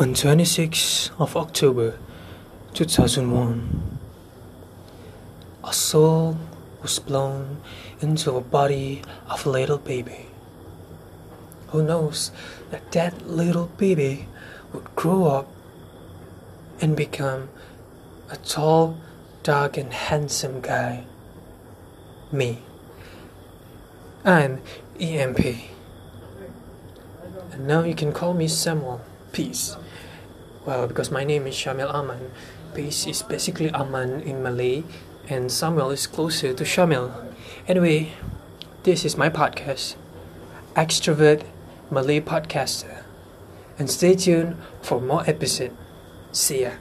On 26th of October 2001, a soul was blown into a body of a little baby. Who knows that that little baby would grow up and become a tall, dark, and handsome guy? Me. I'm EMP. And now you can call me Samuel. Peace. Well, because my name is Shamil Aman. Peace is basically Aman in Malay, and Samuel is closer to Shamil. Anyway, this is my podcast, Extrovert Malay Podcaster. And stay tuned for more episodes. See ya.